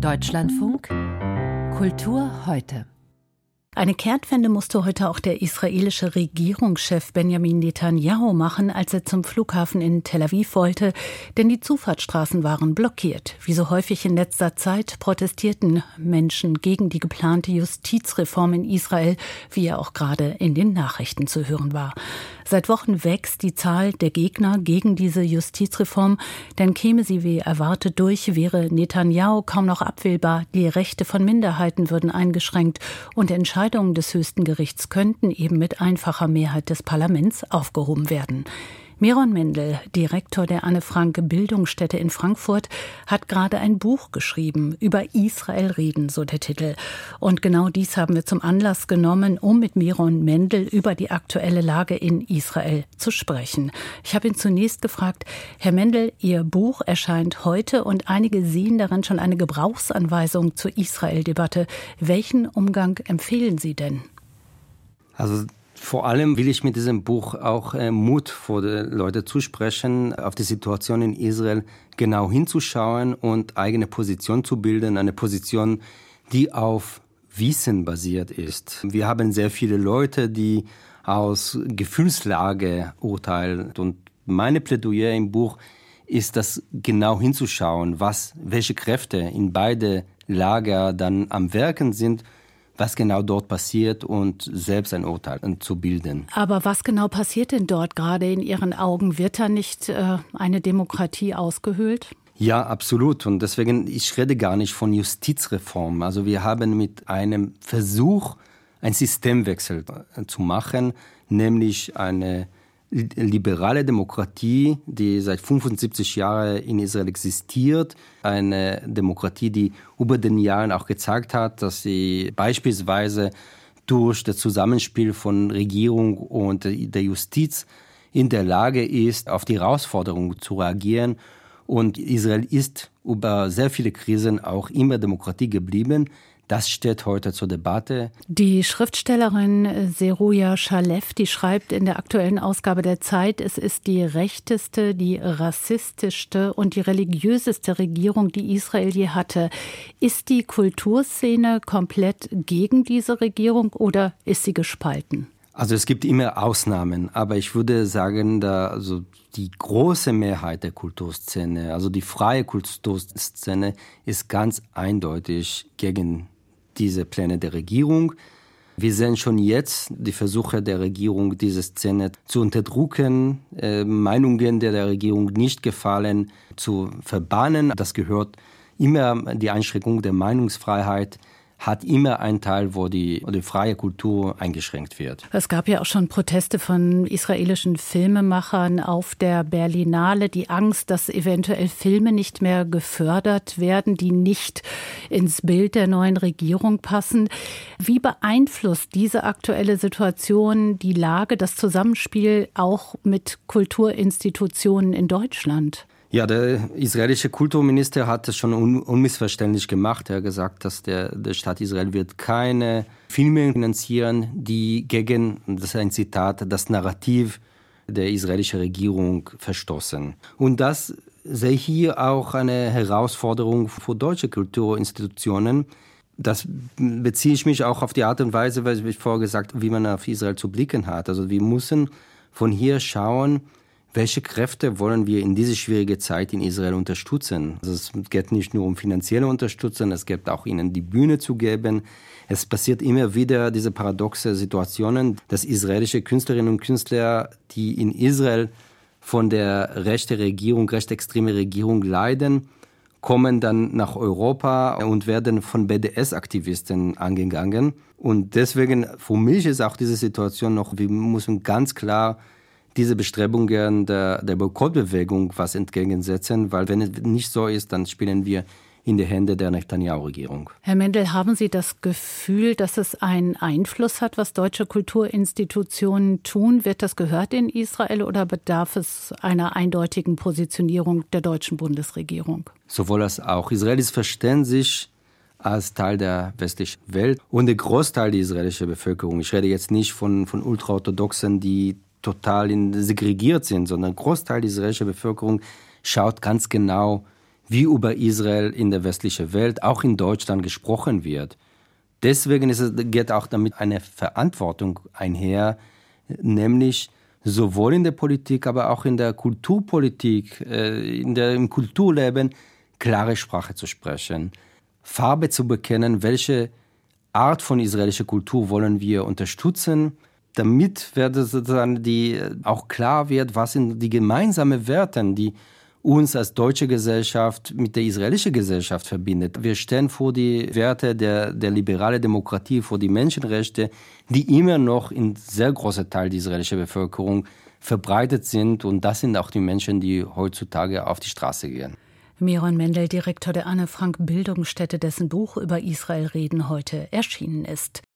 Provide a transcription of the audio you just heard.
Deutschlandfunk Kultur heute. Eine Kehrtwende musste heute auch der israelische Regierungschef Benjamin Netanyahu machen, als er zum Flughafen in Tel Aviv wollte, denn die Zufahrtsstraßen waren blockiert. Wie so häufig in letzter Zeit protestierten Menschen gegen die geplante Justizreform in Israel, wie er auch gerade in den Nachrichten zu hören war. Seit Wochen wächst die Zahl der Gegner gegen diese Justizreform, denn käme sie wie erwartet durch, wäre Netanyahu kaum noch abwählbar, die Rechte von Minderheiten würden eingeschränkt und Entscheidungen des höchsten Gerichts könnten eben mit einfacher Mehrheit des Parlaments aufgehoben werden. Miron Mendel, Direktor der Anne Frank Bildungsstätte in Frankfurt, hat gerade ein Buch geschrieben über Israel reden, so der Titel. Und genau dies haben wir zum Anlass genommen, um mit Miron Mendel über die aktuelle Lage in Israel zu sprechen. Ich habe ihn zunächst gefragt, Herr Mendel, Ihr Buch erscheint heute und einige sehen darin schon eine Gebrauchsanweisung zur Israel-Debatte. Welchen Umgang empfehlen Sie denn? Also vor allem will ich mit diesem Buch auch äh, Mut vor die Leute zusprechen, auf die Situation in Israel genau hinzuschauen und eigene Position zu bilden, eine Position, die auf Wissen basiert ist. Wir haben sehr viele Leute, die aus Gefühlslage urteilen und meine Plädoyer im Buch ist das genau hinzuschauen, was, welche Kräfte in beide Lager dann am Werken sind was genau dort passiert und selbst ein Urteil zu bilden. Aber was genau passiert denn dort gerade in Ihren Augen? Wird da nicht äh, eine Demokratie ausgehöhlt? Ja, absolut. Und deswegen, ich rede gar nicht von Justizreform. Also wir haben mit einem Versuch, einen Systemwechsel zu machen, nämlich eine liberale Demokratie, die seit 75 Jahren in Israel existiert. Eine Demokratie, die über den Jahren auch gezeigt hat, dass sie beispielsweise durch das Zusammenspiel von Regierung und der Justiz in der Lage ist, auf die Herausforderungen zu reagieren. Und Israel ist über sehr viele Krisen auch immer Demokratie geblieben. Das steht heute zur Debatte. Die Schriftstellerin Seruja Shalev, die schreibt in der aktuellen Ausgabe der Zeit, es ist die rechteste, die rassistischste und die religiöseste Regierung, die Israel je hatte. Ist die Kulturszene komplett gegen diese Regierung oder ist sie gespalten? Also es gibt immer Ausnahmen, aber ich würde sagen, da also die große Mehrheit der Kulturszene, also die freie Kulturszene, ist ganz eindeutig gegen diese Pläne der Regierung. Wir sehen schon jetzt die Versuche der Regierung, diese Szene zu unterdrücken, äh, Meinungen, die der Regierung nicht gefallen, zu verbannen. Das gehört immer die Einschränkung der Meinungsfreiheit hat immer einen Teil, wo die, wo die freie Kultur eingeschränkt wird. Es gab ja auch schon Proteste von israelischen Filmemachern auf der Berlinale, die Angst, dass eventuell Filme nicht mehr gefördert werden, die nicht ins Bild der neuen Regierung passen. Wie beeinflusst diese aktuelle Situation die Lage, das Zusammenspiel auch mit Kulturinstitutionen in Deutschland? Ja, der israelische Kulturminister hat es schon un unmissverständlich gemacht. Er hat gesagt, dass der, der Staat Israel wird keine Filme finanzieren, die gegen, das ist ein Zitat, das Narrativ der israelischen Regierung verstoßen. Und das sehe ich hier auch eine Herausforderung für deutsche Kulturinstitutionen. Das beziehe ich mich auch auf die Art und Weise, weil ich vorher gesagt wie man auf Israel zu blicken hat. Also wir müssen von hier schauen, welche Kräfte wollen wir in diese schwierige Zeit in Israel unterstützen? Also es geht nicht nur um finanzielle Unterstützung, es geht auch ihnen die Bühne zu geben. Es passiert immer wieder diese paradoxe Situationen, dass israelische Künstlerinnen und Künstler, die in Israel von der rechten Regierung, rechtsextreme Regierung leiden, kommen dann nach Europa und werden von BDS-Aktivisten angegangen. Und deswegen, für mich ist auch diese Situation noch, wir müssen ganz klar diese Bestrebungen der, der Boykottbewegung was entgegensetzen, weil wenn es nicht so ist, dann spielen wir in die Hände der Netanyahu-Regierung. Herr Mendel, haben Sie das Gefühl, dass es einen Einfluss hat, was deutsche Kulturinstitutionen tun? Wird das gehört in Israel oder bedarf es einer eindeutigen Positionierung der deutschen Bundesregierung? Sowohl als auch. Israelis verstehen sich als Teil der westlichen Welt und der Großteil der israelischen Bevölkerung. Ich rede jetzt nicht von, von Ultraorthodoxen, die total segregiert sind, sondern ein Großteil der israelischen Bevölkerung schaut ganz genau, wie über Israel in der westlichen Welt, auch in Deutschland gesprochen wird. Deswegen es, geht auch damit eine Verantwortung einher, nämlich sowohl in der Politik, aber auch in der Kulturpolitik, äh, in der, im Kulturleben klare Sprache zu sprechen, Farbe zu bekennen, welche Art von israelischer Kultur wollen wir unterstützen, damit wird sozusagen die, auch klar wird, was sind die gemeinsamen Werte, die uns als deutsche Gesellschaft mit der israelischen Gesellschaft verbindet. Wir stehen vor die Werte der, der liberalen Demokratie, vor die Menschenrechte, die immer noch in sehr großer Teil der israelischen Bevölkerung verbreitet sind. Und das sind auch die Menschen, die heutzutage auf die Straße gehen. Miron Mendel, Direktor der Anne Frank Bildungsstätte, dessen Buch über Israel reden heute erschienen ist.